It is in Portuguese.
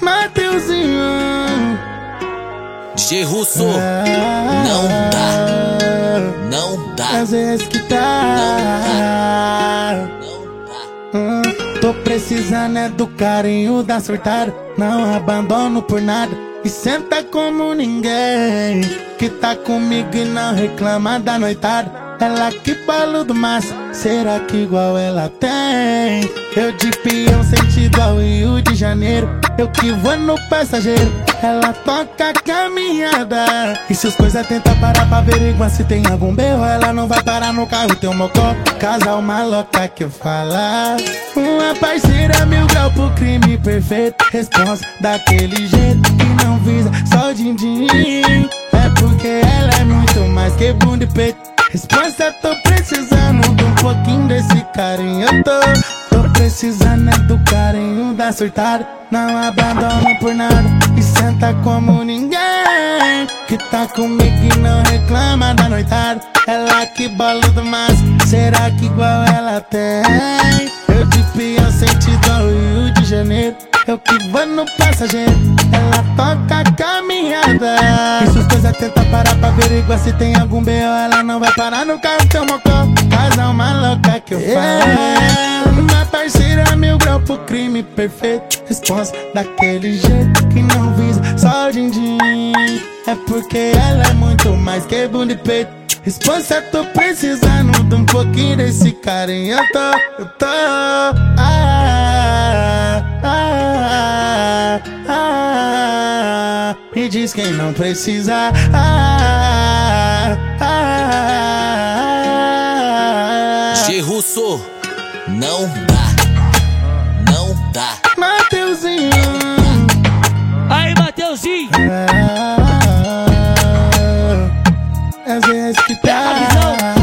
Mateuzinho. G Russo, não dá, não dá, Às vezes que tá. não dá. Hum, tô precisando é do carinho da surtada. Não abandono por nada. E senta como ninguém. Que tá comigo e não reclama da noitada. Ela que balo do massa, será que igual ela tem? Eu de peão sentido ao Rio de Janeiro. Eu que vou no passageiro. Ela toca caminhada. E se as coisas tentar parar pra averiguar se tem algum berro, ela não vai parar no carro. Tem um mocó, casal maloca que fala. Uma parceira mil grau pro crime perfeito. Responsa daquele jeito que não visa só din-din. É porque ela é muito mais que bunda e peito. Resposta, tô precisando de um pouquinho desse carinho. Eu tô, tô precisando é do carinho da surtada. Não abandono por nada e senta como ninguém. Que tá comigo e não reclama da noitada. Ela que bola do mas, será que igual ela tem? Eu de peão sentido Eu que vou no passageiro, ela toca a caminhada. E se as coisas tentar parar pra averiguar se tem algum B.O., ela não vai parar no carro, tem um mocó. Casal maluca que eu falo. Uma parceira mil grau pro crime perfeito. Resposta daquele jeito que não visa só din-din. É porque ela é muito mais que bunda e peito. Resposta, tô precisando de um pouquinho desse carinho. Eu tô, eu tô. Ah, diz quem não precisa. Ah, ah, ah, G. Russo, não dá, não dá. Mateuzinho. Aí, Mateuzinho. Ah, vezes que tá.